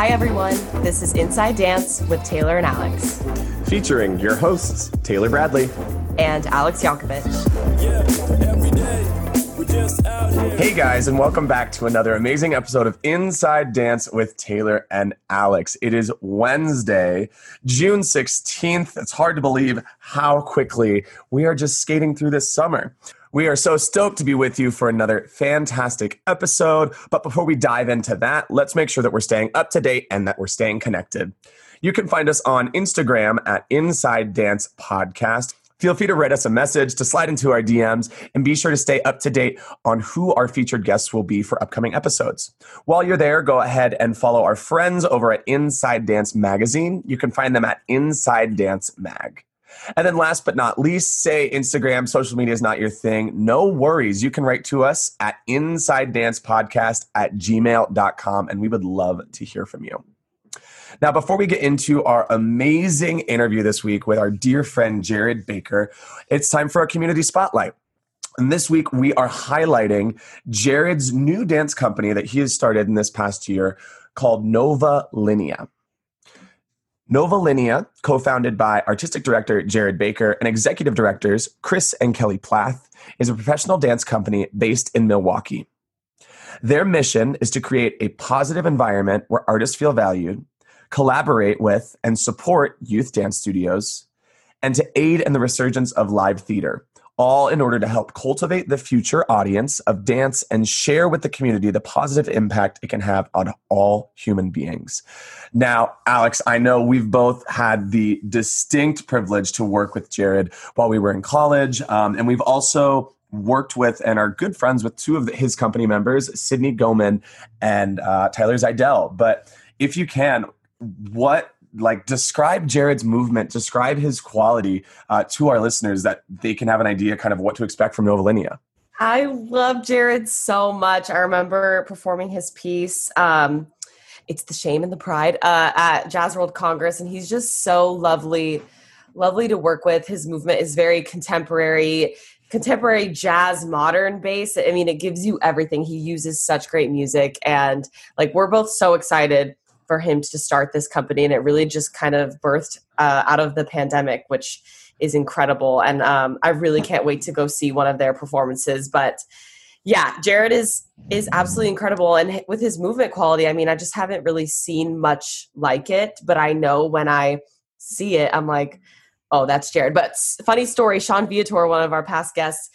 Hi, everyone. This is Inside Dance with Taylor and Alex. Featuring your hosts, Taylor Bradley and Alex Yankovic. Hey guys, and welcome back to another amazing episode of Inside Dance with Taylor and Alex. It is Wednesday, June 16th. It's hard to believe how quickly we are just skating through this summer. We are so stoked to be with you for another fantastic episode. But before we dive into that, let's make sure that we're staying up to date and that we're staying connected. You can find us on Instagram at Inside Dance Podcast. Feel free to write us a message, to slide into our DMs, and be sure to stay up to date on who our featured guests will be for upcoming episodes. While you're there, go ahead and follow our friends over at Inside Dance Magazine. You can find them at Inside Dance Mag. And then last but not least, say Instagram, social media is not your thing. No worries. You can write to us at inside dance podcast at gmail.com and we would love to hear from you. Now, before we get into our amazing interview this week with our dear friend Jared Baker, it's time for our community spotlight. And this week we are highlighting Jared's new dance company that he has started in this past year called Nova Linea. Nova Linea, co founded by artistic director Jared Baker and executive directors Chris and Kelly Plath, is a professional dance company based in Milwaukee. Their mission is to create a positive environment where artists feel valued, collaborate with and support youth dance studios, and to aid in the resurgence of live theater, all in order to help cultivate the future audience of dance and share with the community the positive impact it can have on all human beings. Now, Alex, I know we've both had the distinct privilege to work with Jared while we were in college, um, and we've also worked with and are good friends with two of his company members, Sydney Goman and uh, Tyler Zidell. But if you can, what like describe Jared's movement, describe his quality uh, to our listeners that they can have an idea kind of what to expect from Nova Linea. I love Jared so much. I remember performing his piece. Um, it's the shame and the pride uh, at Jazz World Congress, and he's just so lovely, lovely to work with. His movement is very contemporary, contemporary jazz, modern base. I mean, it gives you everything. He uses such great music, and like we're both so excited for him to start this company, and it really just kind of birthed uh, out of the pandemic, which is incredible. And um, I really can't wait to go see one of their performances. But yeah, Jared is is absolutely incredible, and with his movement quality, I mean, I just haven't really seen much like it. But I know when I see it, I'm like, oh, that's Jared. But funny story, Sean Viator, one of our past guests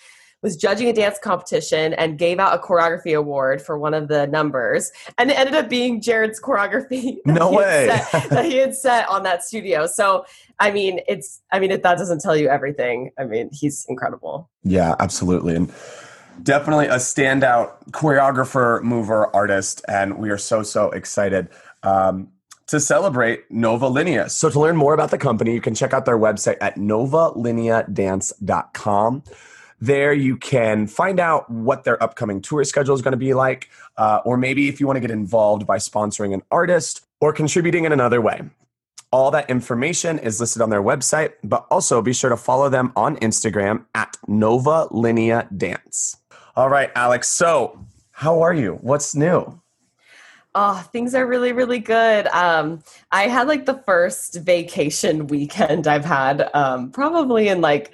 was judging a dance competition and gave out a choreography award for one of the numbers. And it ended up being Jared's choreography. No way. Set, that he had set on that studio. So, I mean, it's, I mean, if that doesn't tell you everything, I mean, he's incredible. Yeah, absolutely. And definitely a standout choreographer, mover, artist. And we are so, so excited. Um, to celebrate Nova Linea. So, to learn more about the company, you can check out their website at novalineadance.com. There, you can find out what their upcoming tour schedule is going to be like, uh, or maybe if you want to get involved by sponsoring an artist or contributing in another way. All that information is listed on their website, but also be sure to follow them on Instagram at Nova Linea Dance. All right, Alex. So, how are you? What's new? Oh, things are really, really good. Um, I had like the first vacation weekend I've had, um, probably in like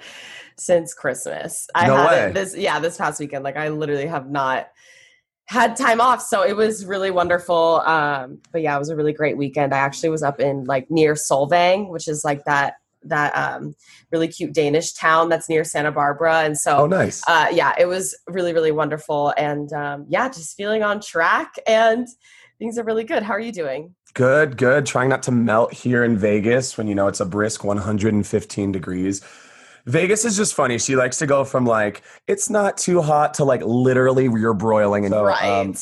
since Christmas. I no had way. this yeah, this past weekend. Like I literally have not had time off. So it was really wonderful. Um, but yeah, it was a really great weekend. I actually was up in like near Solvang, which is like that that um, really cute Danish town that's near Santa Barbara. And so, oh, nice. Uh, yeah, it was really, really wonderful. And um, yeah, just feeling on track and things are really good. How are you doing? Good, good. Trying not to melt here in Vegas when you know it's a brisk 115 degrees. Vegas is just funny. She likes to go from like it's not too hot to like literally you're broiling and so, right. Um,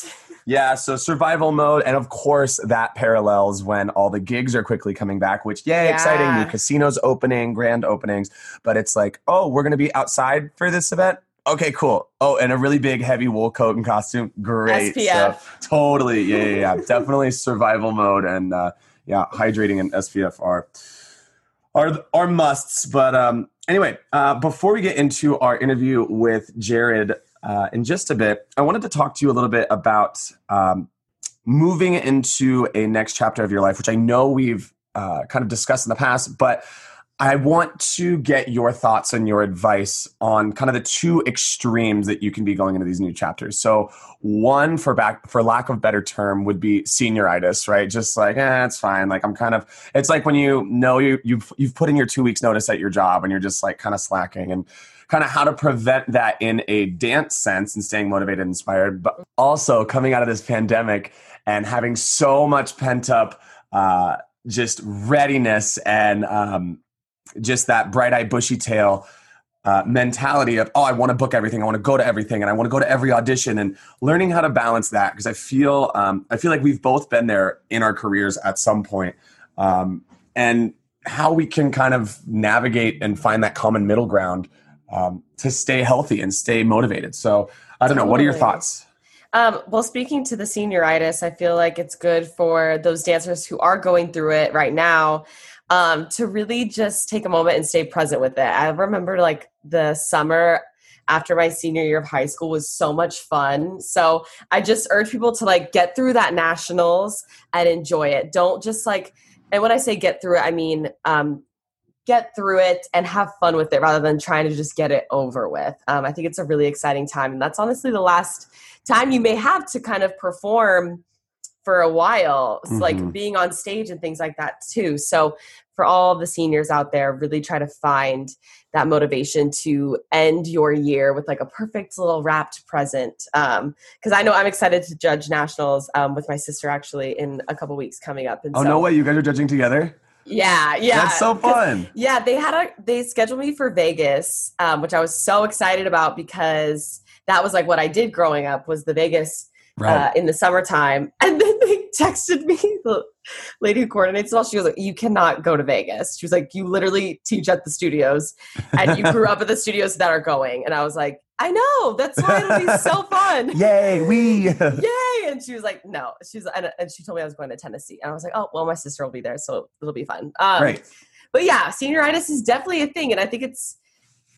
yeah, so survival mode, and of course that parallels when all the gigs are quickly coming back. Which yay, yeah. exciting! New casinos opening, grand openings. But it's like, oh, we're gonna be outside for this event. Okay, cool. Oh, and a really big heavy wool coat and costume. Great SPF. stuff. Totally. Yeah, yeah, yeah. Definitely survival mode and uh, yeah, hydrating and SPF are are are musts. But um, anyway, uh, before we get into our interview with Jared uh, in just a bit, I wanted to talk to you a little bit about um, moving into a next chapter of your life, which I know we've uh, kind of discussed in the past, but I want to get your thoughts and your advice on kind of the two extremes that you can be going into these new chapters. So, one for back for lack of better term would be senioritis, right? Just like, eh, it's fine. Like I'm kind of it's like when you know you you've you've put in your two weeks notice at your job and you're just like kind of slacking and kind of how to prevent that in a dance sense and staying motivated and inspired, but also coming out of this pandemic and having so much pent up uh, just readiness and um, just that bright eyed, bushy tail uh, mentality of, oh, I want to book everything. I want to go to everything and I want to go to every audition and learning how to balance that. Cause I feel, um, I feel like we've both been there in our careers at some point. Um, and how we can kind of navigate and find that common middle ground um, to stay healthy and stay motivated. So I don't totally. know. What are your thoughts? Um, well, speaking to the senioritis, I feel like it's good for those dancers who are going through it right now um, to really just take a moment and stay present with it. I remember like the summer after my senior year of high school was so much fun. So I just urge people to like get through that nationals and enjoy it. Don't just like, and when I say get through it, I mean um, get through it and have fun with it rather than trying to just get it over with. Um, I think it's a really exciting time. And that's honestly the last time you may have to kind of perform for a while mm-hmm. like being on stage and things like that too so for all the seniors out there really try to find that motivation to end your year with like a perfect little wrapped present um because i know i'm excited to judge nationals um, with my sister actually in a couple weeks coming up and oh so, no way you guys are judging together yeah, yeah. That's so fun. Yeah, they had a they scheduled me for Vegas, um, which I was so excited about because that was like what I did growing up was the Vegas right. uh, in the summertime. And then they texted me, the lady who coordinates it all. She was like, You cannot go to Vegas. She was like, You literally teach at the studios and you grew up at the studios that are going. And I was like, I know. That's why it'll be so fun. Yay, we. Yay. And she was like, No. She's and, and she told me I was going to Tennessee. And I was like, Oh, well, my sister will be there. So it'll be fun. Um, right. But yeah, senioritis is definitely a thing. And I think it's,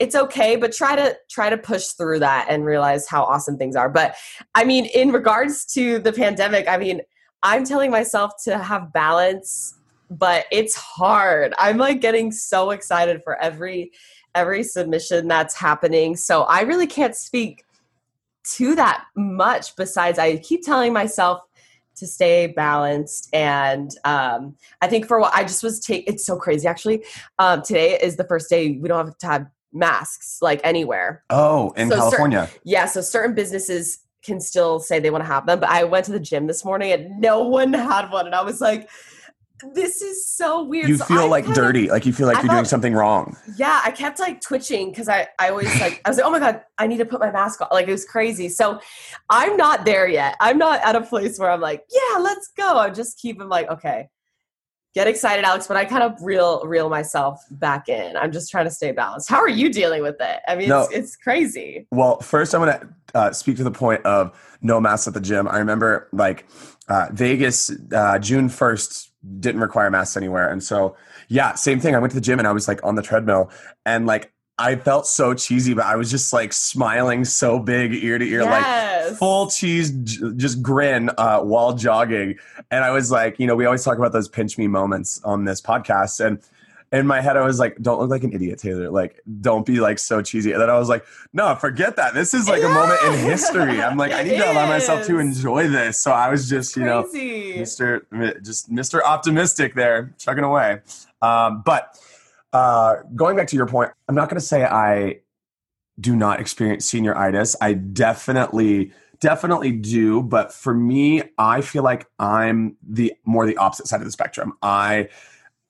it's okay but try to try to push through that and realize how awesome things are. But i mean in regards to the pandemic i mean i'm telling myself to have balance but it's hard. I'm like getting so excited for every every submission that's happening. So i really can't speak to that much besides i keep telling myself to stay balanced. And um, i think for what i just was take it's so crazy actually. Um, today is the first day we don't have to have masks like anywhere. Oh, in so California. Certain, yeah, so certain businesses can still say they want to have them, but I went to the gym this morning and no one had one and I was like this is so weird. You feel like dirty, of, like you feel like I you're thought, doing something wrong. Yeah, I kept like twitching because I, I always like I was like, oh my god, I need to put my mask on. Like it was crazy. So I'm not there yet. I'm not at a place where I'm like, yeah, let's go. I'm just keeping like, okay, get excited, Alex, but I kind of reel reel myself back in. I'm just trying to stay balanced. How are you dealing with it? I mean, no, it's, it's, crazy. Well, first, I'm going to uh, speak to the point of no masks at the gym. I remember like uh, Vegas, uh, June 1st didn't require masks anywhere, and so yeah, same thing. I went to the gym and I was like on the treadmill, and like I felt so cheesy, but I was just like smiling so big ear to ear, yes. like full cheese, just grin uh, while jogging. And I was like, you know, we always talk about those pinch me moments on this podcast. And in my head, I was like, don't look like an idiot, Taylor. Like, don't be like so cheesy. And then I was like, no, forget that. This is like yes. a moment in history. I'm like, I need to allow myself to enjoy this. So I was just, you know, Mr. just Mr. Optimistic there, chugging away. Um, but uh, going back to your point, I'm not going to say I do not experience senioritis. I definitely, definitely do. But for me, I feel like I'm the more the opposite side of the spectrum. I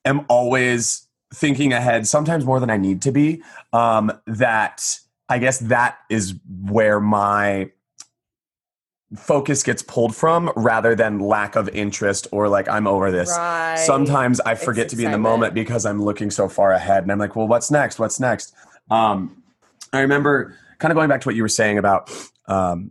am always thinking ahead, sometimes more than I need to be. Um, that I guess that is where my focus gets pulled from rather than lack of interest or like I'm over this. Right. Sometimes I forget it's to be in the moment because I'm looking so far ahead and I'm like, well, what's next? What's next? Um, I remember kind of going back to what you were saying about um,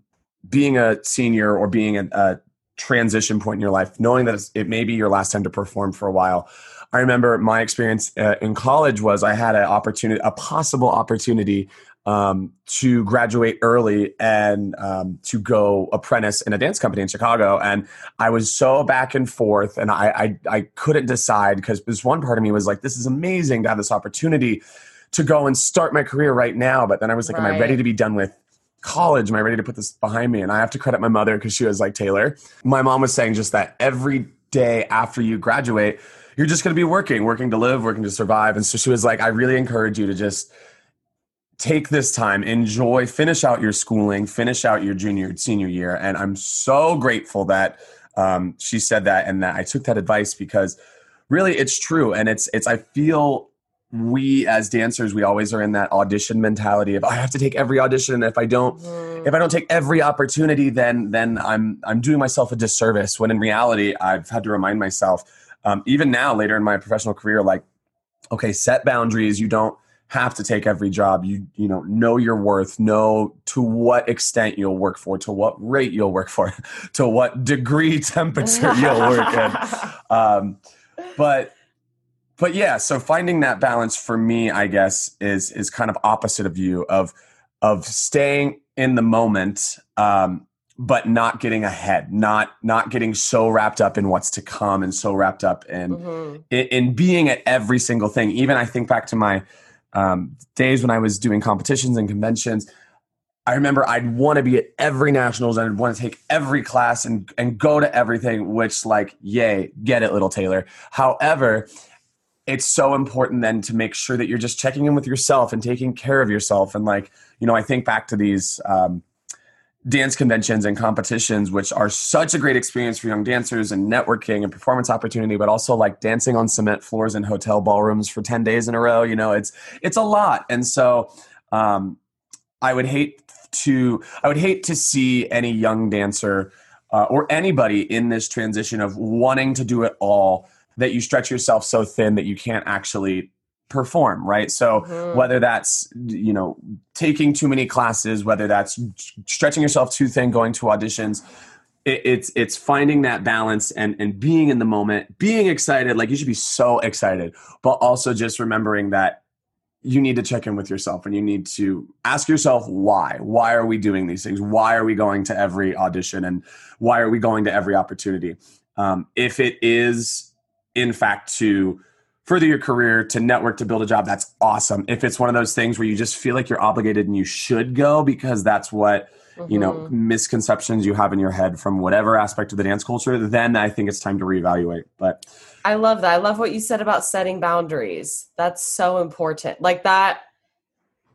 being a senior or being a, a transition point in your life, knowing that it may be your last time to perform for a while. I remember my experience uh, in college was I had an opportunity, a possible opportunity um, to graduate early and um, to go apprentice in a dance company in Chicago. And I was so back and forth, and I I, I couldn't decide because this one part of me was like, "This is amazing to have this opportunity to go and start my career right now." But then I was like, right. "Am I ready to be done with?" college am i ready to put this behind me and i have to credit my mother because she was like taylor my mom was saying just that every day after you graduate you're just going to be working working to live working to survive and so she was like i really encourage you to just take this time, enjoy, finish out your schooling, finish out your junior, senior year. And I'm so grateful that um, she said that and that I took that advice because really it's true. And it's, it's, I feel we as dancers, we always are in that audition mentality of I have to take every audition. If I don't, mm. if I don't take every opportunity, then, then I'm, I'm doing myself a disservice. When in reality, I've had to remind myself, um, even now later in my professional career, like, okay, set boundaries. You don't, have to take every job. You you know know your worth, know to what extent you'll work for, to what rate you'll work for, to what degree temperature you'll work in. Um, but but yeah, so finding that balance for me, I guess, is is kind of opposite of you of of staying in the moment. Um, but not getting ahead not not getting so wrapped up in what's to come and so wrapped up in, mm-hmm. in in being at every single thing even i think back to my um, days when I was doing competitions and conventions, I remember I'd want to be at every nationals and I'd want to take every class and and go to everything, which like, yay, get it, little Taylor. However, it's so important then to make sure that you're just checking in with yourself and taking care of yourself. And like, you know, I think back to these um, dance conventions and competitions, which are such a great experience for young dancers and networking and performance opportunity, but also like dancing on cement floors in hotel ballrooms for 10 days in a row. You know, it's it's a lot. And so um, I would hate to I would hate to see any young dancer uh, or anybody in this transition of wanting to do it all that you stretch yourself so thin that you can't actually perform right? So mm-hmm. whether that's you know taking too many classes whether that's stretching yourself too thin going to auditions it, it's it's finding that balance and and being in the moment being excited like you should be so excited but also just remembering that you need to check in with yourself and you need to ask yourself why. Why are we doing these things? Why are we going to every audition and why are we going to every opportunity? Um, if it is in fact to further your career, to network, to build a job, that's awesome. If it's one of those things where you just feel like you're obligated and you should go because that's what mm-hmm. you know mm-hmm. misconceptions you have in your head from whatever aspect of the dance culture, then I think it's time to reevaluate. But I love that. I love what you said about setting boundaries. That's so important. Like that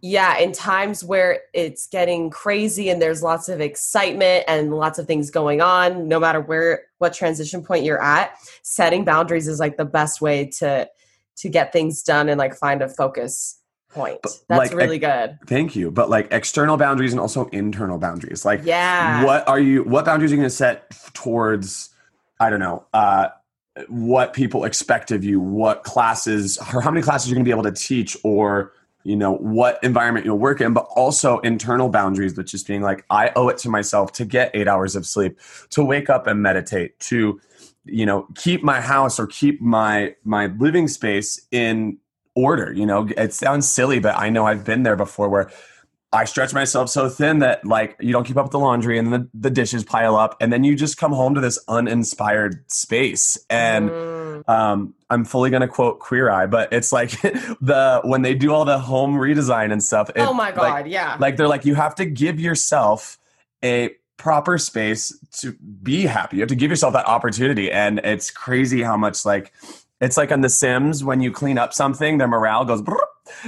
yeah, in times where it's getting crazy and there's lots of excitement and lots of things going on, no matter where what transition point you're at, setting boundaries is like the best way to to get things done and like find a focus point. But That's like, really good. Thank you. But like external boundaries and also internal boundaries. Like yeah. what are you what boundaries are you going to set towards I don't know, uh what people expect of you, what classes or how many classes you're going to be able to teach or you know what environment you'll work in but also internal boundaries which is being like i owe it to myself to get eight hours of sleep to wake up and meditate to you know keep my house or keep my my living space in order you know? It sounds silly but i know i've been there before where i stretch myself so thin that like you don't keep up with the laundry and the, the dishes pile up and then you just come home to this uninspired space and mm. um, i'm fully going to quote queer eye but it's like the when they do all the home redesign and stuff it, oh my god like, yeah like they're like you have to give yourself a proper space to be happy. You have to give yourself that opportunity. And it's crazy how much like it's like on The Sims when you clean up something, their morale goes. Brrr.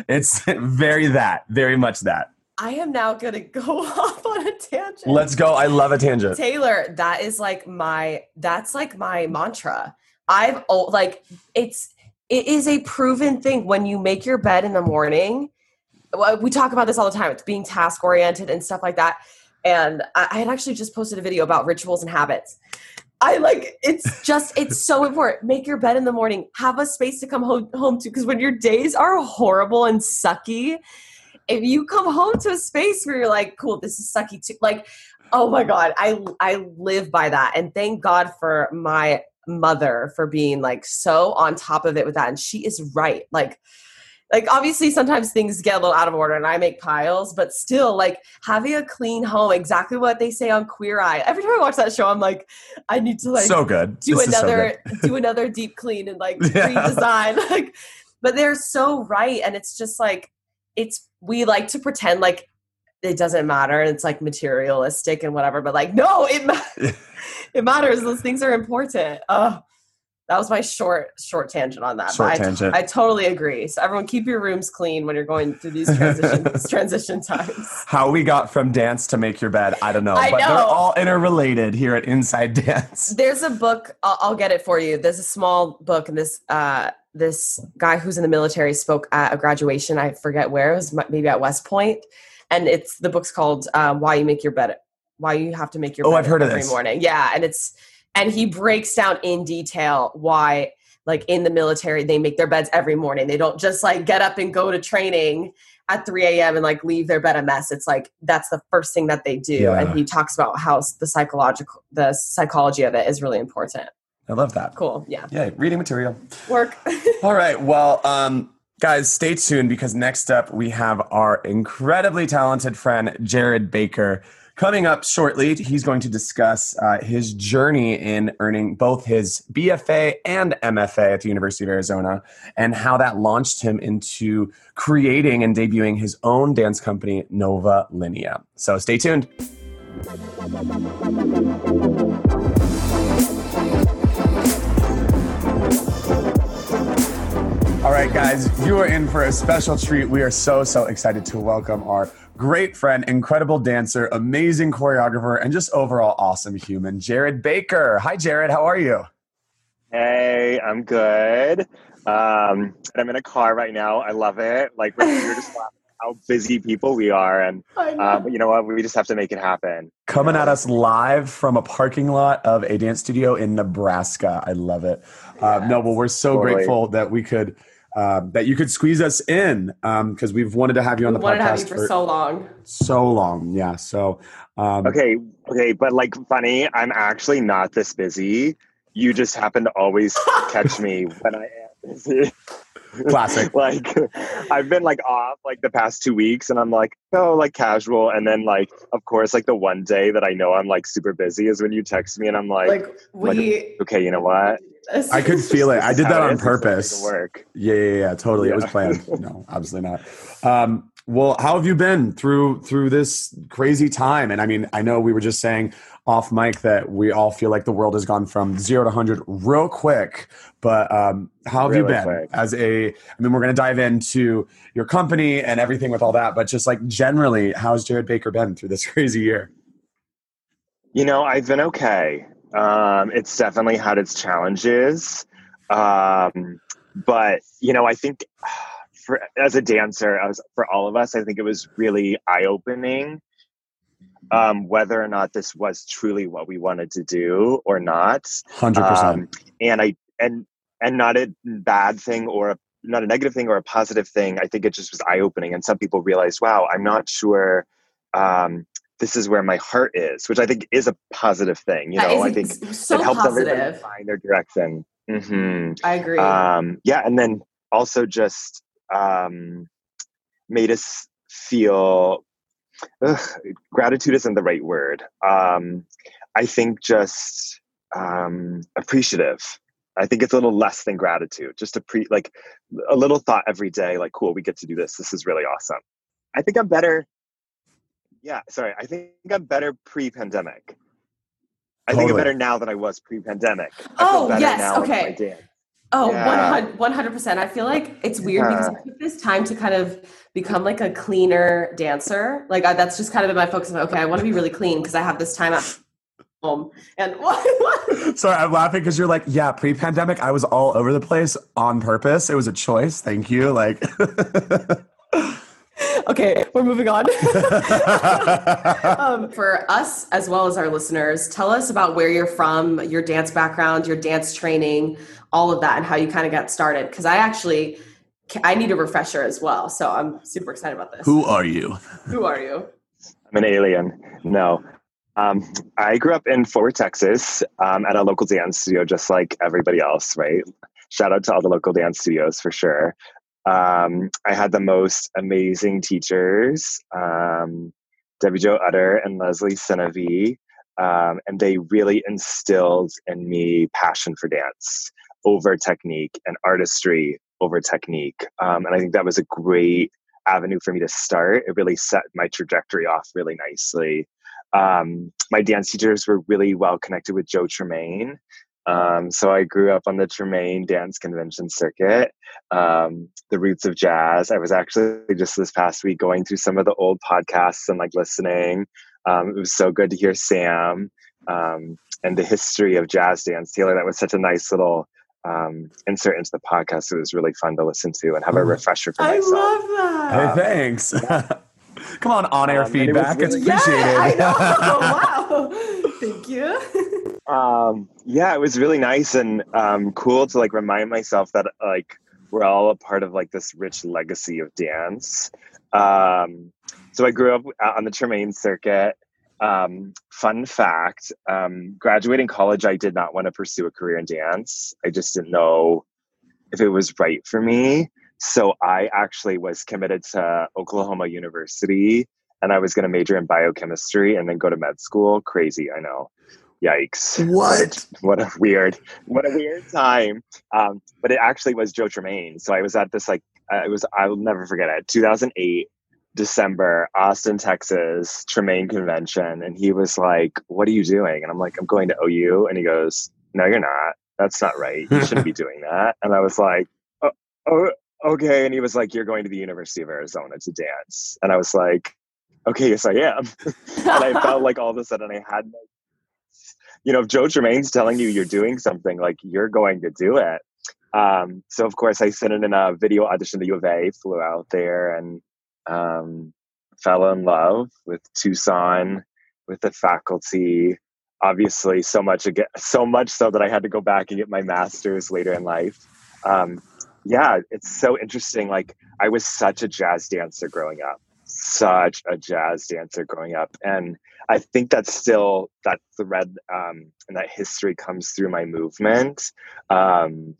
It's very that, very much that. I am now going to go off on a tangent. Let's go. I love a tangent. Taylor, that is like my that's like my mantra. I've like it's it is a proven thing when you make your bed in the morning. We talk about this all the time. It's being task oriented and stuff like that and I had actually just posted a video about rituals and habits. I like it's just it's so important. Make your bed in the morning. Have a space to come home, home to because when your days are horrible and sucky, if you come home to a space where you're like, cool, this is sucky too. Like, oh my god, I I live by that, and thank God for my mother for being like so on top of it with that. And she is right. Like like obviously sometimes things get a little out of order and I make piles, but still like having a clean home, exactly what they say on Queer Eye. Every time I watch that show, I'm like, I need to like so good. do This is so another good. do another deep clean and like Yeah. redesign. Like but they're so right. And it's just like it's we like to pretend like it doesn't matter and it's like materialistic and whatever, but like no, it it matters. Those things are important. Oh, that was my short short tangent on that. Short I, tangent. I totally agree. So everyone, keep your rooms clean when you're going through these transition transition times. How we got from dance to make your bed, I don't know, I but they're all interrelated here at Inside Dance. There's a book. I'll, I'll get it for you. There's a small book, and this uh, this guy who's in the military spoke at a graduation. I forget where it was, maybe at West Point. And it's the book's called uh, "Why You Make Your Bed." Why you have to make your Oh, bed I've heard of every this. morning. Yeah, and it's and he breaks down in detail why like in the military they make their beds every morning they don't just like get up and go to training at 3 a.m and like leave their bed a mess it's like that's the first thing that they do Yeah. and he talks about how the psychological the psychology of it is really important I love that. cool yeah Yeah, reading material. work All right. Well, um, guys, stay tuned because next up we have our incredibly talented friend Jared Baker coming up shortly. He's going to discuss uh, his journey in earning both his BFA and MFA at the University of Arizona and how that launched him into creating and debuting his own dance company, Nova Linea. So stay tuned. All right, guys, you are in for a special treat. We are so, so excited to welcome our great friend, incredible dancer, amazing choreographer, and just overall awesome human, Jared Baker. Hi, Jared. How are you? Hey, I'm good. Um, and I'm in a car right now. I love it. Like we're, we're just laughing how busy people we are, and uh, but you know what? We just have to make it happen. Coming at us live from a parking lot of a dance studio in Nebraska. I love it. Uh, no, well, we're so totally. grateful that we could. Uh, that you could squeeze us in because we've wanted to have you on we the wanted to have podcast you for so long so long. Yeah. So, um, Okay, okay, but like funny, I'm actually not this busy. You just happen to always catch me when I am busy. Classic. like I've been like off like the past two weeks and I'm like, oh like casual. And then like of course like the one day that I know I'm like super busy is when you text me and I'm like, like we okay, you know what? I could feel it. I did that on is. This is how it purpose. work. Yeah, yeah, yeah, totally. It was planned. No, absolutely not. Um, well, how have you been through through this crazy time? And I mean, I know we were just saying off mic that we all feel like the world has gone from zero to hundred real quick. But um, how have you been quick. as a? I mean, we're going to dive into your company and everything with all that. But just like generally, how's Jared Baker been through this crazy year? You know, I've been okay. Um, it's definitely had its challenges. Um, but, you know, I think for as a dancer, as for all of us, I think it was really eye opening um, whether or not this was truly what we wanted to do or not. Hundred Um, percent. and I and and not a bad thing or a not a negative thing or a positive thing. I think it just was eye opening, and some people realized, wow, I'm not sure. Um, this is where my heart is, which I think is a positive thing. You know, I think so it helps everybody positive find their direction. hmm i agree Um, yeah, and then also just um, made us feel ugh, gratitude isn't the right word. Um, I think just um, appreciative. I think it's a little less than gratitude. Just a pre like a little thought every day. Like, cool, we get to do this. This is really awesome. I think I'm better. Yeah, sorry. I think I'm better pre-pandemic. I think I'm better now than I was pre-pandemic. I feel Oh, better yes, now in my okay. Oh, Yeah. 100 percent. I feel like it's weird because I took this time to kind of become like a cleaner dancer. Like I, that's just kind of been my focus. Of, okay, I want to be really clean because I have this time at home. And? Sorry, I'm laughing because you're like, yeah, pre-pandemic, I was all over the place on purpose. It was a choice. Thank you. Like, Okay, we're moving on. um, for us as well as our listeners, tell us about where you're from, your dance background, your dance training, all of that, and how you kind of got started. Because I actually, I need a refresher as well. So I'm super excited about this. who are you? Who are you? I'm an alien. No. Um, I grew up in Fort Worth, Texas, um, at a local dance studio, just like everybody else, right? Shout out to all the local dance studios for sure. Um, I had the most amazing teachers, um, Debbie Jo Utter and Leslie Sinevi, um, and they really instilled in me passion for dance over technique and artistry over technique. Um, and I think that was a great avenue for me to start. It really set my trajectory off really nicely. Um, my dance teachers were really well connected with Joe Tremaine. Um, so I grew up on the Tremaine Dance Convention circuit, um, the roots of jazz. I was actually just this past week going through some of the old podcasts and like listening. Um, it was so good to hear Sam um, and the history of jazz dance. Taylor, that was such a nice little um, insert into the podcast. It was really fun to listen to and have a mm-hmm. refresher for myself. I love that. Hey, thanks. Come on, on air um, feedback. Really, it's appreciated. Yeah, I know. wow. Thank you. Um, yeah, it was really nice and um, cool to like remind myself that like we're all a part of like this rich legacy of dance. Um, so I grew up on the Tremaine circuit. Um, fun fact um, graduating college, I did not want to pursue a career in dance. I just didn't know if it was right for me. So I actually was committed to Oklahoma University and I was going to major in biochemistry and then go to med school. Crazy, I know. Yikes. What? What a weird, what a weird time. Um, but it actually was Joe Tremaine. So I was at this, like, uh, it was, I will never forget it, 2008. December, Austin, Texas, Tremaine convention. And he was like, What are you doing? And I'm like, I'm going to OU. And he goes, No, you're not. That's not right. You shouldn't be doing that. And I was like, oh, oh, okay. And he was like, You're going to the University of Arizona to dance. And I was like, Okay, yes, I am. and I felt like all of a sudden I had you know, if Joe Tremaine's telling you you're doing something, like you're going to do it. Um, so of course I sent in a video audition to U of A, flew out there and um, fell in love with Tucson, with the faculty. Obviously, so much again, so much so that I had to go back and get my master's later in life. Um, yeah, it's so interesting. Like I was such a jazz dancer growing up, such a jazz dancer growing up, and I think that's still that thread um, and that history comes through my movement. Um,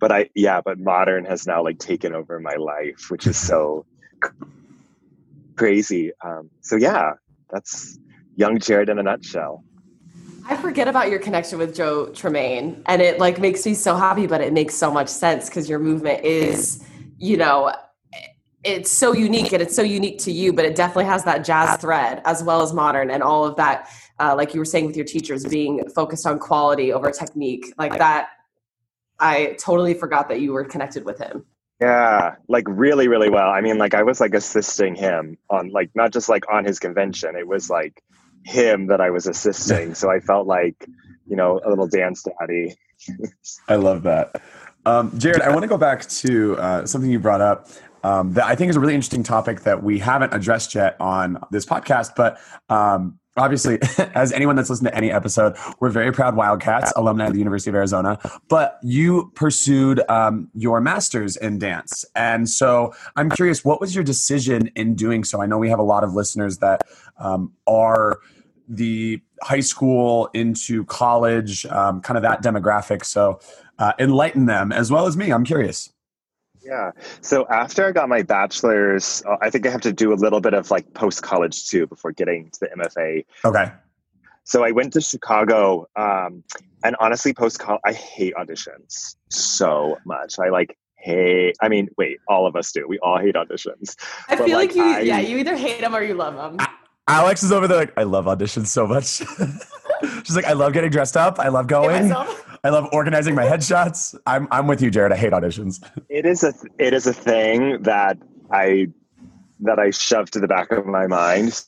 but I, yeah, but modern has now like taken over my life, which is so crazy. Um, so yeah, that's young Jared in a nutshell. I forget about your connection with Joe Tremaine, and it like makes me so happy. But it makes so much sense because your movement is, you know, it's so unique and it's so unique to you. But it definitely has that jazz thread as well as modern and all of that. Uh, like you were saying with your teachers, being focused on quality over technique, like that. I totally forgot that you were connected with him. Yeah, like really, really well. I mean, like I was like assisting him on like not just like on his convention. It was like him that I was assisting. So I felt like, you know, a little dance daddy. I love that. Um, Jared, I want to go back to uh, something you brought up um, that I think is a really interesting topic that we haven't addressed yet on this podcast, but um, obviously, as anyone that's listened to any episode, we're very proud Wildcats, alumni of the University of Arizona. But you pursued um, your master's in dance. And so I'm curious, what was your decision in doing so? I know we have a lot of listeners that um, are the high school into college, um, kind of that demographic. So uh, enlighten them as well as me. I'm curious. Yeah. So after I got my bachelor's, uh, I think I have to do a little bit of like post college too before getting to the MFA. Okay. So I went to Chicago, um, and honestly, post college, I hate auditions so much. I like hate. I mean, wait, all of us do. We all hate auditions. I but feel like, like you, I, yeah, you either hate them or you love them. Alex is over there like, I love auditions so much. She's like, I love getting dressed up. I love going. I love organizing my headshots. I'm I'm with you, Jared. I hate auditions. It is a it is a thing that I that I shove to the back of my mind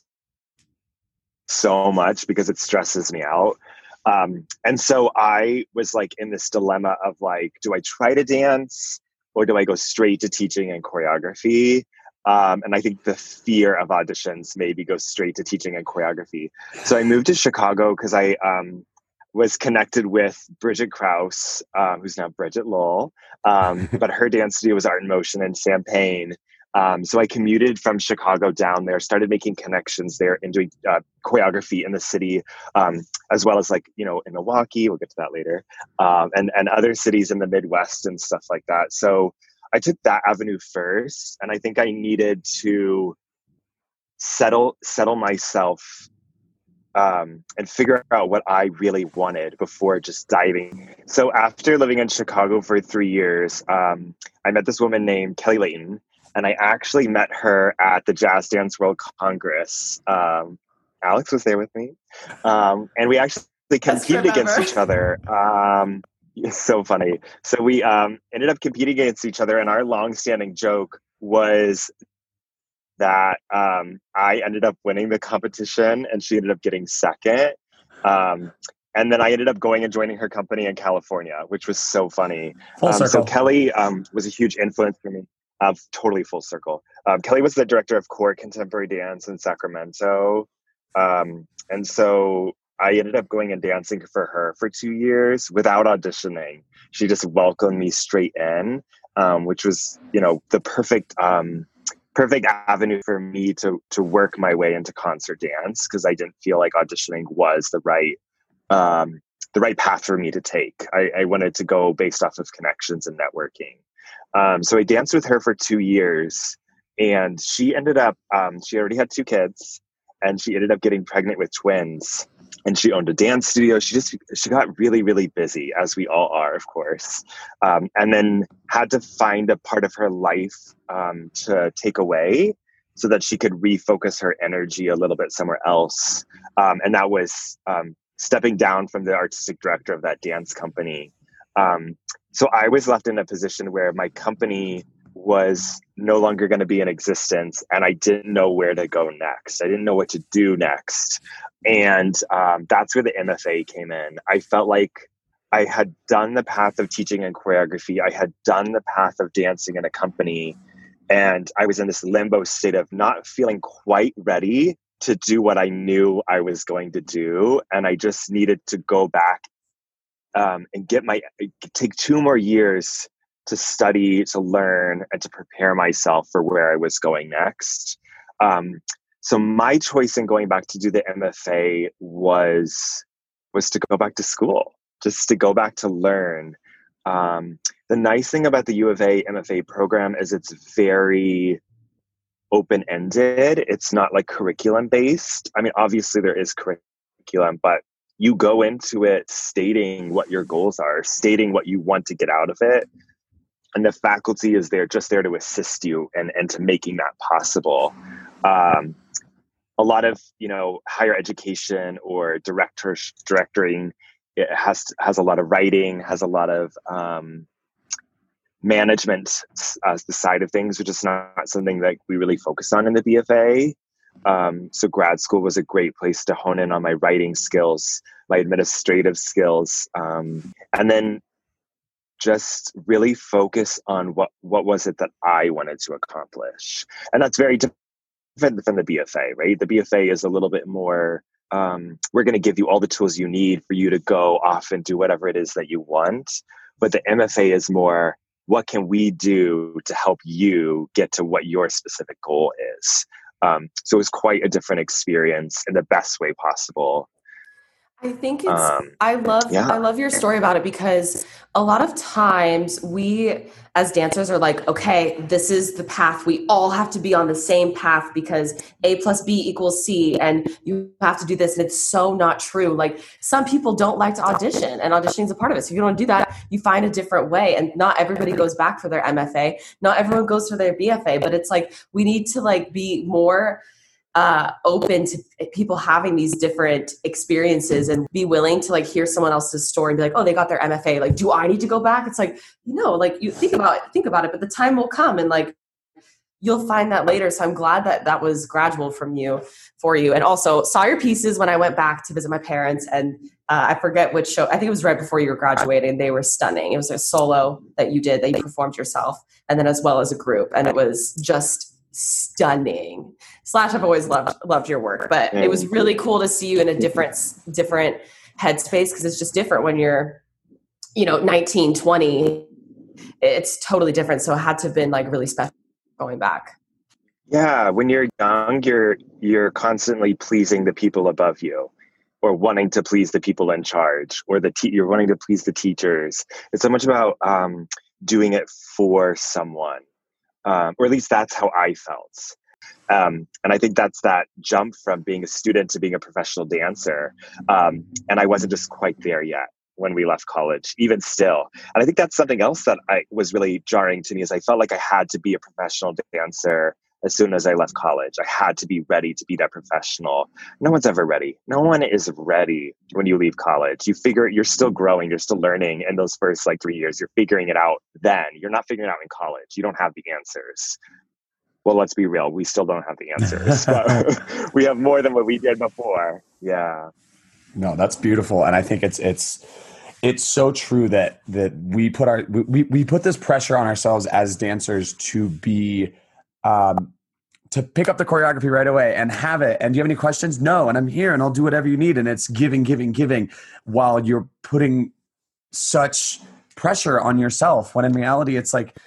so much because it stresses me out. Um, and so I was like in this dilemma of like, do I try to dance or do I go straight to teaching and choreography? Um, and I think the fear of auditions maybe goes straight to teaching and choreography. So I moved to Chicago because I um, was connected with Bridget Krause, um, who's now Bridget Lowell, um, but her dance studio was Art in Motion in Champaign. Um, so I commuted from Chicago down there, started making connections there and doing uh, choreography in the city, um, as well as like you know in Milwaukee. We'll get to that later, um, and and other cities in the Midwest and stuff like that. So I took that avenue first, and I think I needed to settle settle myself um, and figure out what I really wanted before just diving. So after living in Chicago for three years, um, I met this woman named Kelly Layton, and I actually met her at the Jazz Dance World Congress. Um, Alex was there with me, um, and we actually competed against each other. Um, it's so funny. So we um, ended up competing against each other, and our long-standing joke was that um, I ended up winning the competition and she ended up getting second. Um, and then I ended up going and joining her company in California, which was so funny. Full circle. So Kelly um, was a huge influence for me. Uh, totally full circle. Um, Kelly was the director of Core Contemporary Dance in Sacramento. Um, and so I ended up going and dancing for her for two years without auditioning. She just welcomed me straight in, um, which was, you know, the perfect um, perfect avenue for me to to work my way into concert dance because I didn't feel like auditioning was the right um, the right path for me to take. I, I, wanted to go based off of connections and networking. Um, so I danced with her for two years, and she ended up um, she already had two kids, and she ended up getting pregnant with twins and she owned a dance studio. She just she got really really busy, as we all are, of course, um, and then had to find a part of her life um, to take away so that she could refocus her energy a little bit somewhere else. Um, and that was um, stepping down from the artistic director of that dance company. Um, so I was left in a position where my company was no longer going to be in existence and i didn't know where to go next i didn't know what to do next and um, that's where the mfa came in. I felt like i had done the path of teaching and choreography. I had done the path of dancing in a company. And i was in this limbo state of not feeling quite ready to do what i knew i was going to do. And i just needed to go back um, and get my take two more years to study, to learn, and to prepare myself for where I was going next. Um, so my choice in going back to do the MFA was was to go back to school, just to go back to learn. Um, the nice thing about the U of A MFA program is it's very open ended. It's not like curriculum based. I mean, obviously there is curriculum, but you go into it stating what your goals are, stating what you want to get out of it, and the faculty is there just there to assist you and and to making that possible um, a lot of you know higher education or director directing it has has a lot of writing has a lot of um, management as the side of things which is not something that we really focus on in the bfa um, so grad school was a great place to hone in on my writing skills my administrative skills um, and then just really focus on what what was it that I wanted to accomplish, and that's very different from the BFA, right? The BFA is a little bit more. Um, we're going to give you all the tools you need for you to go off and do whatever it is that you want, but the MFA is more. What can we do to help you get to what your specific goal is? Um, so it was quite a different experience in the best way possible. I think it's um, I love yeah. I love your story about it because a lot of times we as dancers are like, okay, this is the path. We all have to be on the same path because A plus B equals C and you have to do this. And it's so not true. Like some people don't like to audition and auditioning is a part of it. So if you don't do that, you find a different way. And not everybody goes back for their MFA. Not everyone goes for their BFA, but it's like we need to like be more uh, open to people having these different experiences and be willing to like hear someone else's story and be like, oh, they got their MFA. Like, do I need to go back? It's like, you know, like you think about it, think about it, but the time will come and like you'll find that later. So I'm glad that that was gradual from you for you. And also saw your pieces when I went back to visit my parents and uh, I forget which show. I think it was right before you were graduating. They were stunning. It was a solo that you did that you performed yourself, and then as well as a group, and it was just stunning. Slash, I've always loved loved your work, but it was really cool to see you in a different different headspace because it's just different when you're, you know, 19, 20. It's totally different. So it had to have been like really special going back. Yeah, when you're young, you're you're constantly pleasing the people above you or wanting to please the people in charge or the te- you're wanting to please the teachers it's so much about um, doing it for someone, um, or at least that's how I felt. Um, and I think that's that jump from being a student to being a professional dancer. Um, and I wasn't just quite there yet when we left college, even still. And I think that's something else that I was really jarring to me is I felt like I had to be a professional dancer as soon as I left college. I had to be ready to be that professional. No one's ever ready. No one is ready when you leave college. You figure you're still growing, you're still learning in those first like three years. You're figuring it out then. You're not figuring it out in college. You don't have the answers well, let's be real, we still don't have the answers. we have more than what we did before. Yeah. No, that's beautiful. And I think it's, it's, it's so true that that we put our we, we put this pressure on ourselves as dancers to be um to pick up the choreography right away and have it and do you have any questions no and i'm here and i'll do whatever you need and it's giving giving giving while you're putting such pressure on yourself when in reality it's like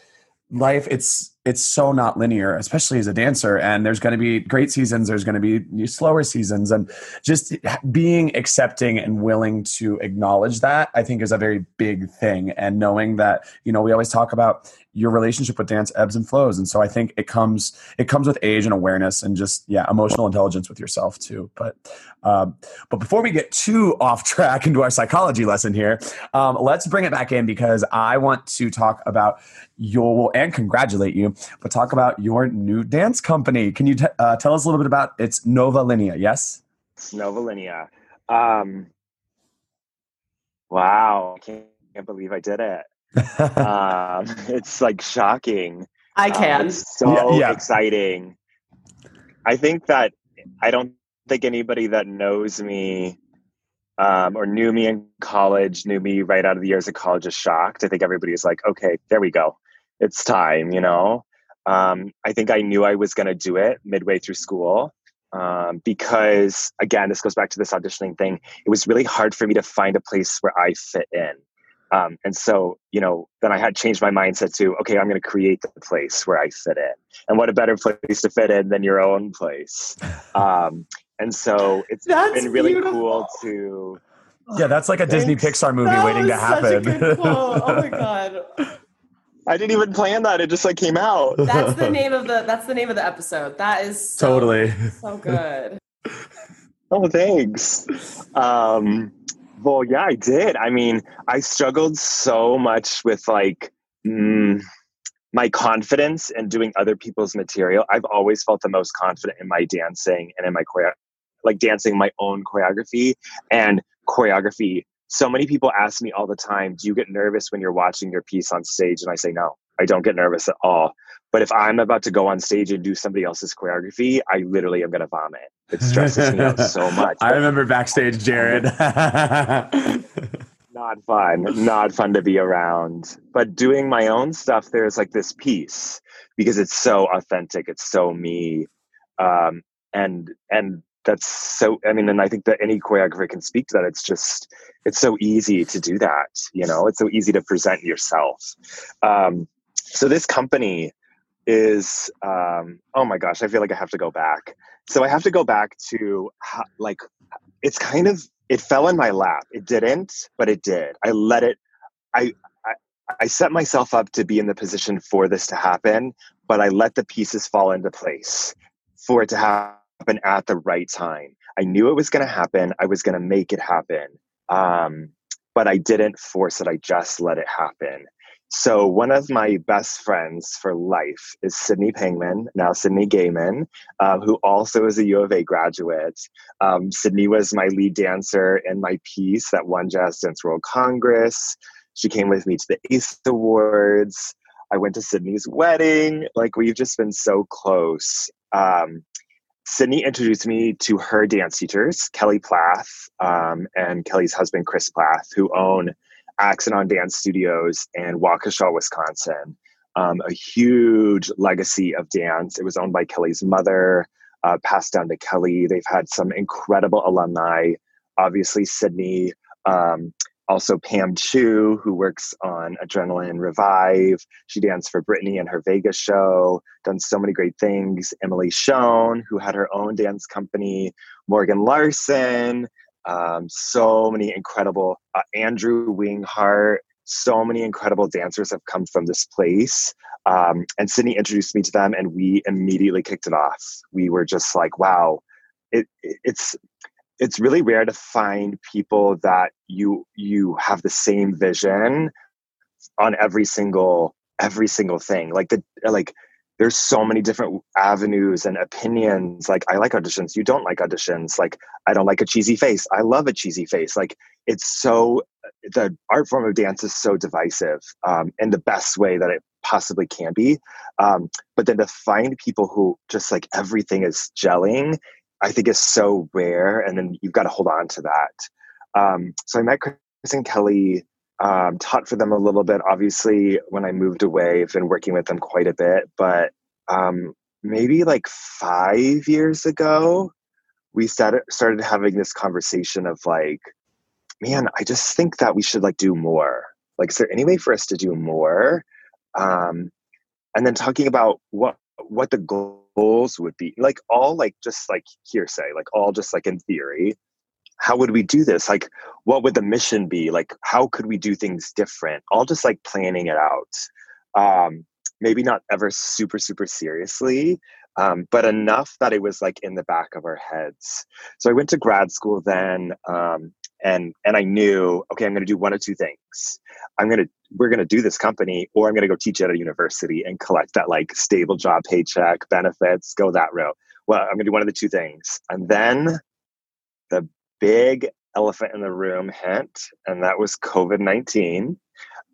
life it's it's so not linear especially as a dancer and there's going to be great seasons there's going to be slower seasons and just being accepting and willing to acknowledge that i think is a very big thing and knowing that you know we always talk about your relationship with dance ebbs and flows. And so i think it comes it comes with age and awareness and just yeah emotional intelligence with yourself too. But um, but before we get too off track into our psychology lesson here um, let's bring it back in because i want to talk about your and congratulate you but talk about your new dance company. Can you t- uh, tell us a little bit about it's nova linea yes? Nova linea. Um, wow. Can't, can't believe i did it um, it's like shocking. I can. Um, so yeah, yeah. exciting. I think that I don't think anybody that knows me um, or knew me in college, knew me right out of the years of college is shocked. I think everybody's like, okay, there we go. It's time, you know? Um, I think I knew I was going to do it midway through school um, because, again, this goes back to this auditioning thing. It was really hard for me to find a place where I fit in. Um, and so, you know, then I had changed my mindset to, okay, I'm going to create the place where I fit in. And what a better place to fit in than your own place. Um, and so it's that's been really beautiful. cool to. Yeah, that's like a Disney Pixar movie that waiting to happen. oh my god. I didn't even plan that. It just like came out. That's the name of the that's the name of the episode. That is so, totally so good. oh, thanks. Um well, yeah, I did. I mean, I struggled so much with like mm, my confidence in doing other people's material. I've always felt the most confident in my dancing and in my choreo, like dancing my own choreography and choreography. So many people ask me all the time, "Do you get nervous when you're watching your piece on stage?" And I say, "No, I don't get nervous at all." But if I'm about to go on stage and do somebody else's choreography, I literally am going to vomit. It stresses me out so much. I remember backstage, Jared. not fun, not fun to be around. But doing my own stuff, there's like this piece because it's so authentic, it's so me, um, and and that's so. I mean, and I think that any choreographer can speak to that. It's just, it's so easy to do that. You know, it's so easy to present yourself. Um, so this company is um, oh my gosh i feel like i have to go back. So i have to go back to how, like it's kind of it fell in my lap. It didn't but it did. I let it I, I i set myself up to be in the position for this to happen but i let the pieces fall into place for it to happen at the right time. I knew it was going to happen. I was going to make it happen. Um, but i didn't force it. I just let it happen so one of my best friends for life is Sydney Pangman, now Sydney Gaiman, uh, who also is a U of A graduate. Um, Sydney was my lead dancer in my piece that won Jazz Dance World Congress. She came with me to the ACE Awards. I went to Sydney's wedding. Like we've just been so close. Um, Sydney introduced me to her dance teachers, Kelly Plath um, and Kelly's husband, Chris Plath, who own Axanon Dance Studios in Waukesha, Wisconsin. Um, a huge legacy of dance. It was owned by Kelly's mother, uh, passed down to Kelly. They've had some incredible alumni. Obviously, Sydney. Um, also, Pam Chu, who works on Adrenaline Revive. She danced for Britney in her Vegas show, done so many great things. Emily Schoen, who had her own dance company. Morgan Larson, um, so many incredible uh, Andrew Winghart, so many incredible dancers have come from this place. Um, and Sydney introduced me to them, and we immediately kicked it off. We were just like, wow, it, it's it's really rare to find people that you you have the same vision on every single every single thing. Like the like there's so many different avenues and opinions. Like, I like auditions. You don't like auditions. Like, I don't like a cheesy face. I love a cheesy face. Like, it's so, the art form of dance is so divisive um, in the best way that it possibly can be. Um, but then to find people who just like everything is gelling, I think is so rare. And then you've got to hold on to that. Um, so I met Chris and Kelly um, taught for them a little bit. Obviously, when I moved away, I've been working with them quite a bit. But um, maybe like five years ago, we started started having this conversation of like, man, I just think that we should like do more. Like, is there any way for us to do more? Um, and then talking about what what the goals would be, like all like just like hearsay, like all just like in theory how would we do this? Like what would the mission be? Like how could we do things different? All just like planning it out. Um maybe not ever super super seriously um, but enough that it was like in the back of our heads. So i went to grad school then um, and and i knew okay i'm going to do one of two things. I'm going to we're going to do this company or i'm going to go teach at a university and collect that like stable job paycheck benefits go that route. Well i'm going to do one of the two things. And then the big elephant in the room hint, and that was COVID 19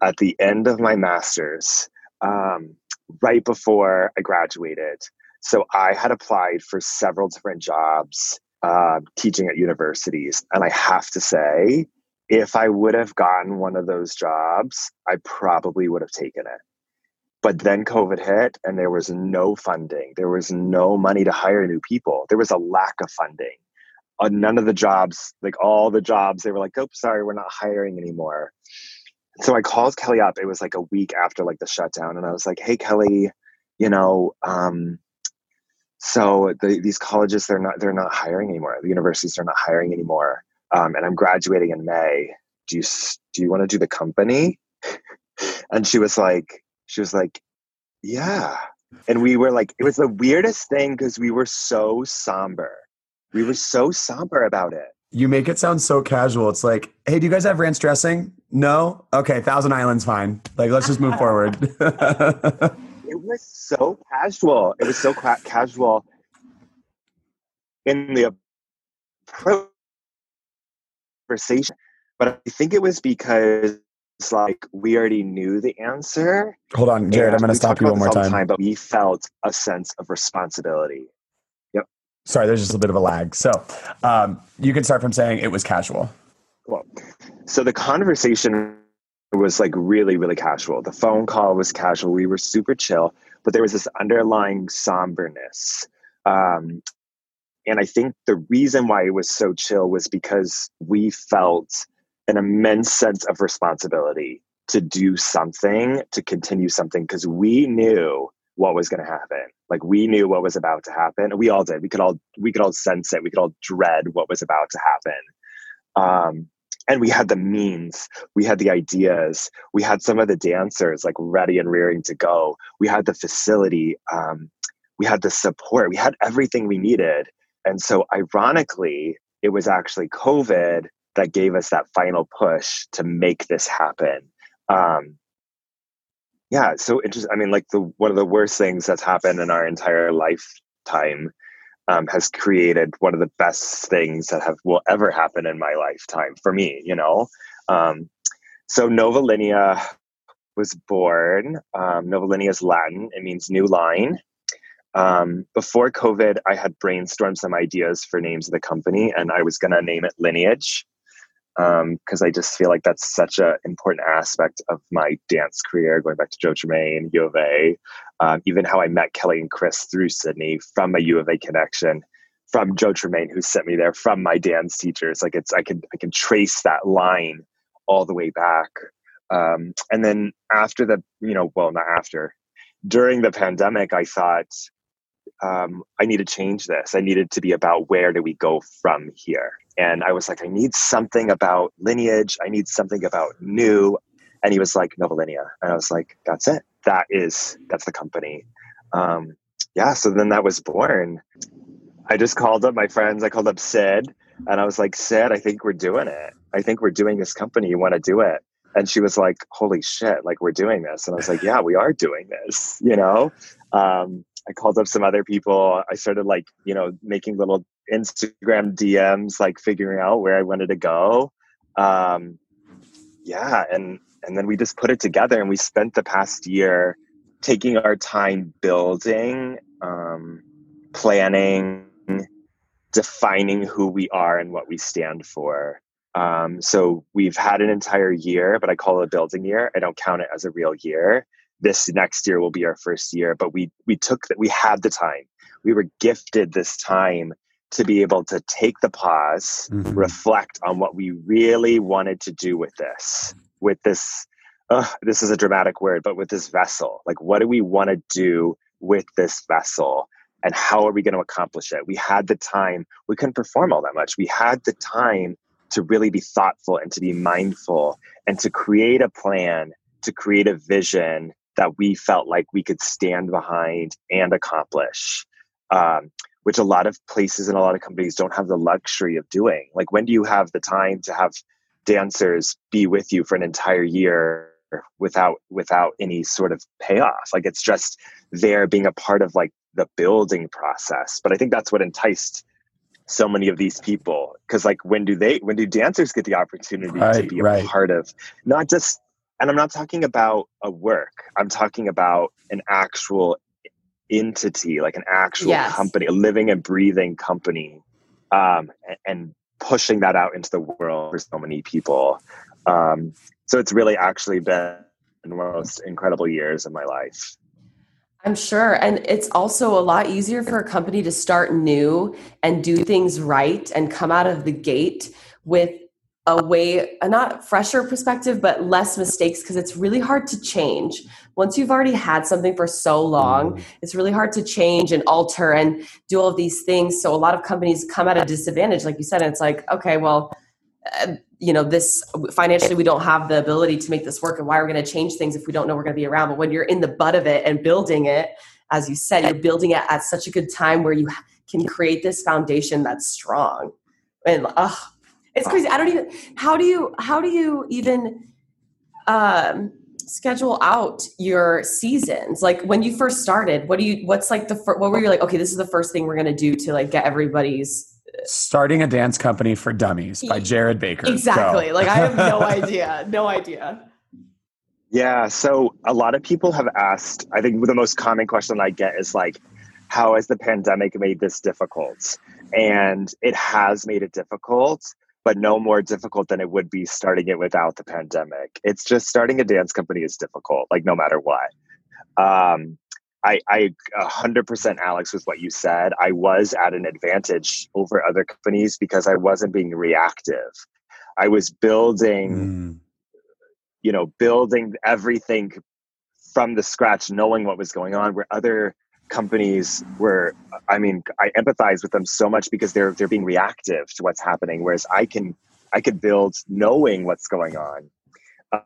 at the end of my master's, um, right before I graduated. So I had applied for several different jobs uh, teaching at universities. And I have to say, if I would have gotten one of those jobs, I probably would have taken it. But then COVID hit and there was no funding. There was no money to hire new people. There was a lack of funding uh, none of the jobs, like all the jobs, they were like, "Oh, sorry, we're not hiring anymore." So I called Kelly up. It was like a week after like the shutdown, and I was like, "Hey, Kelly, you know, um, so the, these colleges they're not they're not hiring anymore. The universities they're not hiring anymore, um, and I'm graduating in May. Do you do you want to do the company?" and she was like, she was like, "Yeah." And we were like, it was the weirdest thing because we were so somber we were so somber about it. You make it sound so casual. It's like, hey, do you guys have ranch dressing? No? Okay, Thousand Islands, fine. Like, let's just move forward. it was so casual. It was so ca- casual in the conversation. But I think it was because like we already knew the answer. Hold on, Jared. I'm going to stop you one more time. time. But we felt a sense of responsibility sorry, there's just a bit of a lag. So um, you can start from saying it was casual. Cool. So the conversation was like really, really casual. The phone call was casual. We were super chill, but there was this underlying somberness. Um, and I think the reason why it was so chill was because we felt an immense sense of responsibility to do something, to continue something, because we knew what was going to happen. Like we knew what was about to happen. We all did. We could all we could all sense it. We could all dread what was about to happen. Um, and we had the means. We had the ideas. We had some of the dancers like ready and rearing to go. We had the facility. Um, we had the support. We had everything we needed. And so, ironically, it was actually COVID that gave us that final push to make this happen. Um, yeah so interesting i mean like the one of the worst things that's happened in our entire lifetime um, has created one of the best things that have will ever happen in my lifetime for me you know? Um, so nova linea was born um, is latin it means new line. Um, before covid i had brainstormed some ideas for names of the company and i was going to name it lineage because um, I just feel like that's such an important aspect of my dance career, going back to Joe Tremaine, U of A, um, even how I met Kelly and Chris through Sydney from a U of A connection, from Joe Tremaine who sent me there, from my dance teachers. Like it's I can I can trace that line all the way back. Um, and then after the you know well not after during the pandemic, I thought um, I need to change this. I needed to be about where do we go from here. And I was like, I need something about lineage. I need something about new. And he was like, Nova Linea. And I was like, that's it. That is, that's the company. Um, yeah. So then that was born. I just called up my friends. I called up Sid and I was like, Sid, I think we're doing it. I think we're doing this company. You want to do it? And she was like, holy shit, like we're doing this. And I was like, yeah, we are doing this, you know? Um, I called up some other people. I started like, you know, making little Instagram DMs, like figuring out where I wanted to go. Um, yeah, and and then we just put it together, and we spent the past year taking our time building, um, planning, defining who we are and what we stand for. Um, so we've had an entire year, but I call it a building year. I don't count it as a real year. This next year will be our first year, but we we took that we had the time. We were gifted this time to be able to take the pause, mm-hmm. reflect on what we really wanted to do with this, with this. Uh, this is a dramatic word, but with this vessel, like what do we want to do with this vessel? and how are we going to accomplish it? We had the time. We couldn't perform all that much. We had the time to really be thoughtful and to be mindful and to create a plan, to create a vision that we felt like we could stand behind and accomplish, um, which a lot of places and a lot of companies don't have the luxury of doing. Like, when do you have the time to have dancers be with you for an entire year without without any sort of payoff? Like, it's just there being a part of like the building process. But I think that's what enticed so many of these people because like when do they when do dancers get the opportunity right, to be a right. part of not just and i'm not talking about a work i'm talking about an actual entity like an actual yes. company a living and breathing company um, and, and, pushing that out into the world for so many people um, so it's really actually been the most incredible years of my life I'm sure. And it's also a lot easier for a company to start new and do things right and come out of the gate with a way, a not fresher perspective, but less mistakes because it's really hard to change. Once you've already had something for so long, mm. it's really hard to change and alter and do all of these things. So a lot of companies come at a disadvantage, like you said, and it's like, okay, well, uh, you know this financially we don't have the ability to make this work and why are we're going to change things if we don't know we're going to be around but when you're in the butt of it and building it as you said you're building it at such a good time where you can create this foundation that's strong and uh, it's crazy i don't even how do you how do you even um, schedule out your seasons like when you first started what do you what's like the what were you like okay this is the first thing we're going to do to like get everybody's Starting a Dance Company for Dummies by Jared Baker. Exactly. like I have no idea. No idea. Yeah. So a lot of people have asked, I think the most common question I get is like, how has the pandemic made this difficult? And it has made it difficult, but no more difficult than it would be starting it without the pandemic. It's just starting a dance company is difficult, like no matter what. Um, I, I 100% Alex with what you said. I was at an advantage over other companies because I wasn't being reactive. I was building, mm. you know, building everything from the scratch, knowing what was going on. Where other companies were, I mean, I empathize with them so much because they're they're being reactive to what's happening, whereas I can I could build knowing what's going on.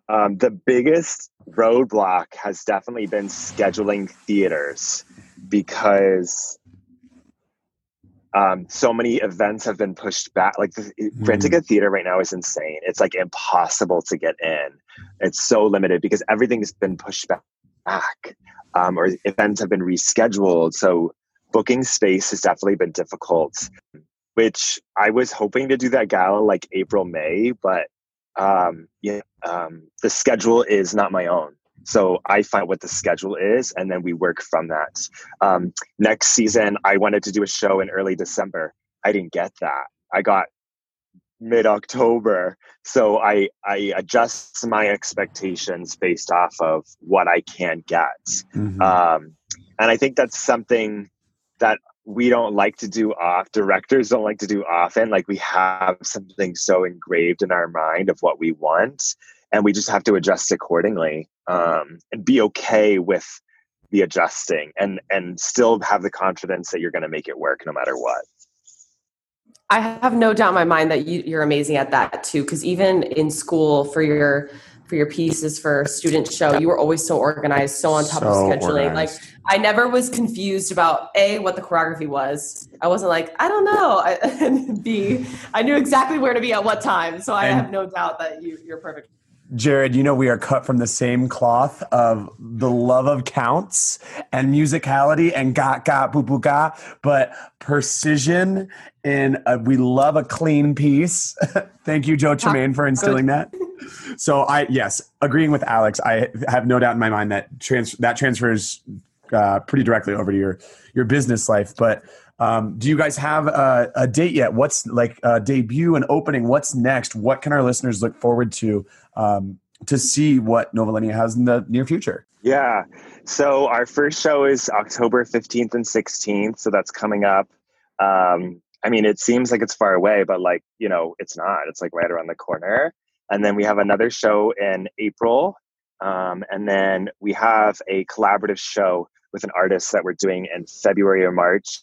Um, the biggest roadblock has definitely been scheduling theaters because um, so many events have been pushed back. Like the, mm. renting a theater right now is insane. It's like impossible to get in. It's so limited because everything's been pushed back, um, or events have been rescheduled. So booking space has definitely been difficult. Which I was hoping to do that gala like April May, but um, yeah, um, the schedule is not my own. So I find what the schedule is, and then we work from that. Um, next season, I wanted to do a show in early December. I didn't get that. I got mid October. So I I adjust my expectations based off of what I can get. Mm-hmm. Um, and I think that's something that we don't like to do off directors don't like to do often like we have something so engraved in our mind of what we want and we just have to adjust accordingly um, and be okay with the adjusting and and still have the confidence that you're going to make it work no matter what i have no doubt in my mind that you, you're amazing at that too because even in school for your for your pieces for student show. You were always so organized, so on top So of scheduling. organized. Like I never was confused about a what the choreography was. I wasn't like I don't know. I, and B I knew exactly where to be at what time. So I And- have no doubt that you you're perfect. Jared, you know we are cut from the same cloth of the love of counts and musicality and got ga boo boo ga, but precision in a, we love a clean piece. Thank you, Joe Tremaine, for instilling that. So I yes, agreeing with Alex, I have no doubt in my mind that trans that transfers uh, pretty directly over to your your business life. But um, do you guys have a, a date yet? What's like a debut and opening? What's next? What can our listeners look forward to um, to see what Nova has in the near future? Yeah. So our first show is October 15th and 16th. So that's coming up. Um, I mean, it seems like it's far away, but like, you know, it's not. It's like right around the corner. And then we have another show in April. Um, and then we have a collaborative show with an artist that we're doing in February or March.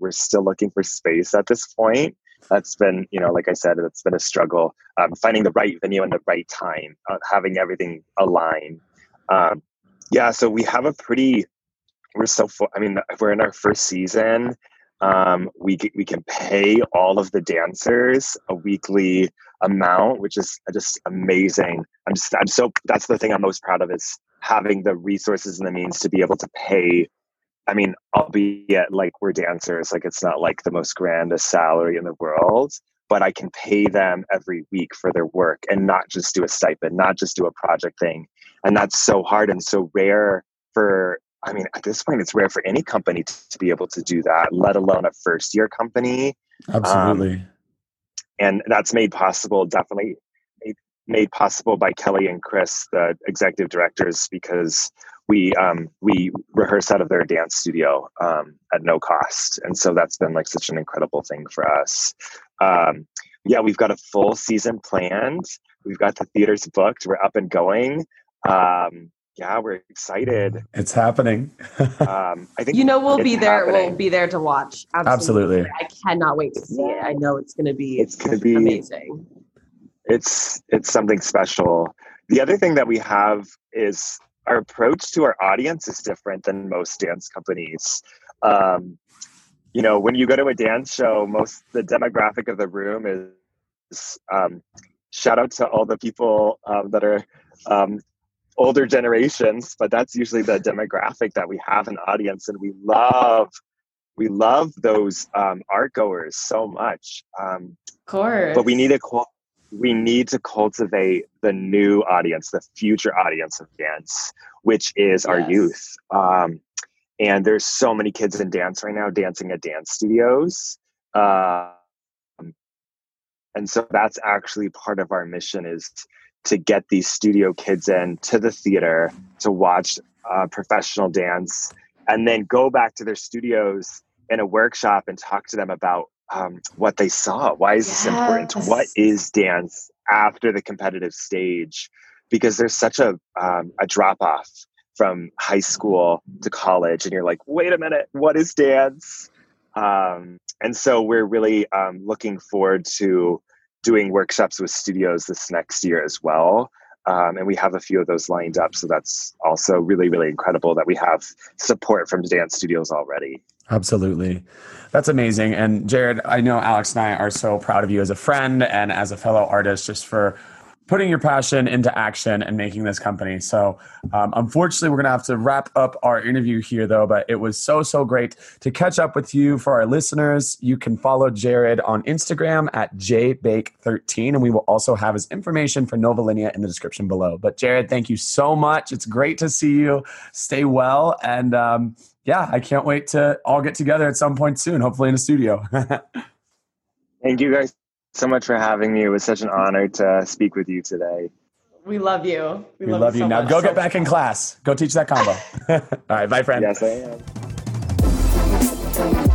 We're still looking for space at this point. That's been, you know, like I said, it's been a struggle um, finding the right venue and the right time, uh, having everything aligned. Um, yeah, so we have a pretty. We're so. I mean, we're in our first season. Um, we we can pay all of the dancers a weekly amount, which is just amazing. I'm just. I'm so. That's the thing I'm most proud of is having the resources and the means to be able to pay. I mean, albeit like we're dancers, like it's not like the most grandest salary in the world, but I can pay them every week for their work and not just do a stipend, not just do a project thing and that's so hard and so rare for i mean at this point it's rare for any company to, to be able to do that let alone a first year company um, Absolutely. and that's made possible definitely made, made possible by kelly and chris the executive directors because we um, we rehearse out of their dance studio um, at no cost and so that's been like such an incredible thing for us um, yeah we've got a full season planned we've got the theaters booked we're up and going um, yeah we're excited it's happening. um, i think You know we'll be there. We'll be there to watch. Absolutely. I cannot wait to see it. I know it's going to be it's gonna be amazing. it's it's something special the other thing that we have is our approach to our audience is different than most dance companies um, you know when you go to a dance show most the demographic of the room is um, shout out to all the people um, that are um, older generations but that's usually the demographic that we have an audience and we love we love those um, art goers so much um, Of course. but we need a we need to cultivate the new audience the future audience of dance which is our youth. Um, and there's so many kids in dance right now dancing at dance studios. Um, and so that's actually part of our mission is to get these studio kids in to the theater to watch uh, professional dance and then go back to their studios in a workshop and talk to them about um, what they saw. Why is this important? What is dance after the competitive stage? Because there's such a um, a drop off from high school to college, and you're like, wait a minute, what is dance? Um, and so we're really um, looking forward to doing workshops with studios this next year as well. Um, and we have a few of those lined up. So that's also really, really incredible that we have support from dance studios already. Absolutely. That's amazing. And Jared, I know Alex and I are so proud of you as a friend and as a fellow artist just for putting your passion into action and making this company. So, um, unfortunately, we're going to have to wrap up our interview here, though. But it was so, so great to catch up with you. For our listeners, you can follow Jared on Instagram at jbake13, and we will also have his information for Nova Linea in the description below. But, Jared, thank you so much. It's great to see you. Stay well. And, um, yeah, I can't wait to all get together at some point soon, hopefully in a studio. Thank you guys so much for having me. It was such an honor to speak with you today. We love you. We, we love, love, you. So now much. go get back in class. Go teach that combo. all right, bye, friend. Yes, I am.